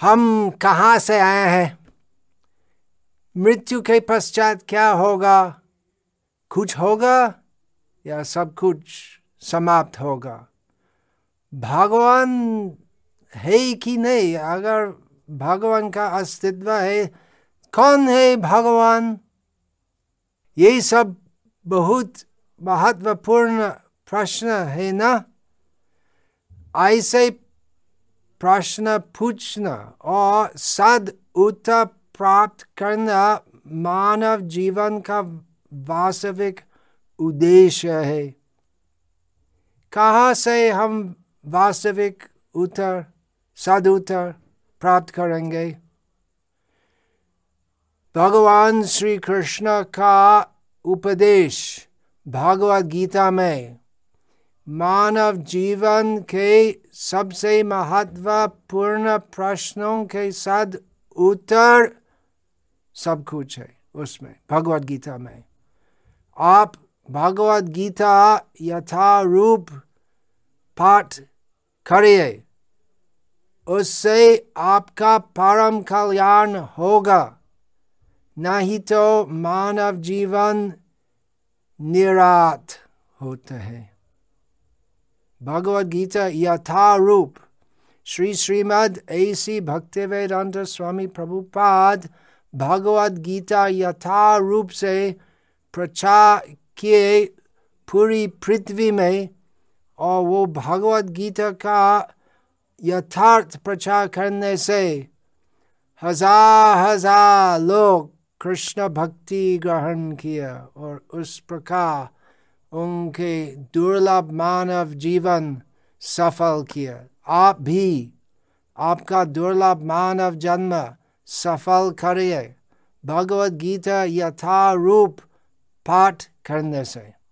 हम कहाँ से आए हैं? मृत्यु के पश्चात क्या होगा? कुछ होगा या सब कुछ समाप्त होगा? भगवान है कि नहीं? अगर भगवान का अस्तित्व है, कौन है भगवान? ये सब बहुत महत्वपूर्ण प्रश्न है ना? ऐसे प्रश्न पूछना और सद उत्तर प्राप्त करना मानव जीवन का वास्तविक उद्देश्य है कहाँ से हम वास्तविक उत्तर सद उत्तर प्राप्त करेंगे भगवान श्री कृष्ण का उपदेश भगवद गीता में मानव जीवन के सबसे महत्वपूर्ण प्रश्नों के साथ उत्तर सब कुछ है उसमें भगवद गीता में। आप भगवद गीता यथारूप पाठ करिए, उससे आपका परम कल्याण होगा। नहीं तो मानव जीवन निरात होता है। भगवद गीता यथारूप श्री श्रीमद ऐसी भक्ति वेदांत स्वामी प्रभुपाद भगवद गीता यथारूप से प्रचार किए पूरी पृथ्वी में और वो भगवद गीता का यथार्थ प्रचार करने से हज़ार हज़ार लोग कृष्ण भक्ति ग्रहण किया और उस प्रकार उनके दुर्लभ मानव जीवन सफल किया आप भी आपका दुर्लभ मानव जन्म सफल करिए। भगवद गीता यथारूप पाठ करने से।